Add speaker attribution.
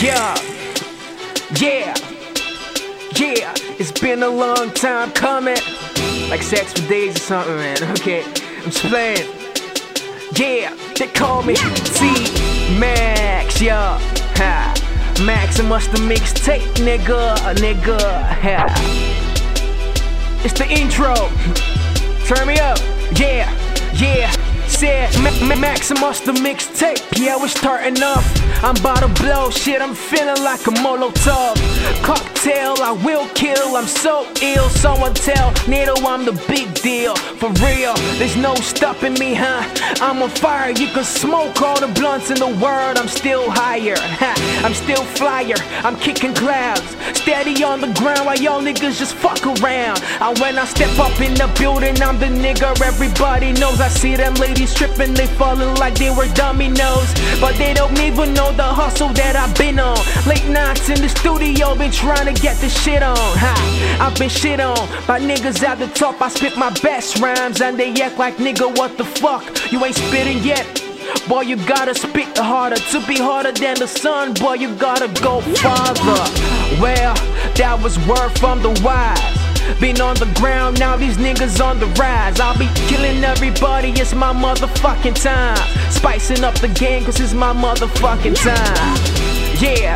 Speaker 1: Yeah, yeah, yeah. It's been a long time coming. Like sex for days or something, man. Okay, I'm just playing. Yeah, they call me C Max, yeah. Ha. Maximus the mixtape, nigga, nigga. Ha. It's the intro. Turn me up, yeah, yeah. Said Ma- Maximus the mixtape, yeah, we're starting off. I'm about to blow shit, I'm feeling like a Molotov. Cocktail, I will kill, I'm so ill. Someone tell Nito I'm the big deal. For real, there's no stopping me, huh? I'm on fire, you can smoke all the blunts in the world. I'm still higher, ha, I'm still flyer. I'm kicking clouds, steady on the ground while y'all niggas just fuck around. And when I step up in the building, I'm the nigga everybody knows. I see them ladies tripping, they falling like they were nose. But they don't even know the hustle that I've been on. Late nights in the studio, been trying to get this shit on. Ha, I've been shit on by niggas at the top. I spit my best rhymes and they act like nigga, what the fuck? You ain't spitting yet. Boy, you gotta spit harder to be harder than the sun. Boy, you gotta go farther. Well, that was word from the wise. Been on the ground, now these niggas on the rise. I'll be killing everybody, it's my motherfucking time. Spicing up the game, cause it's my motherfucking time. Yeah,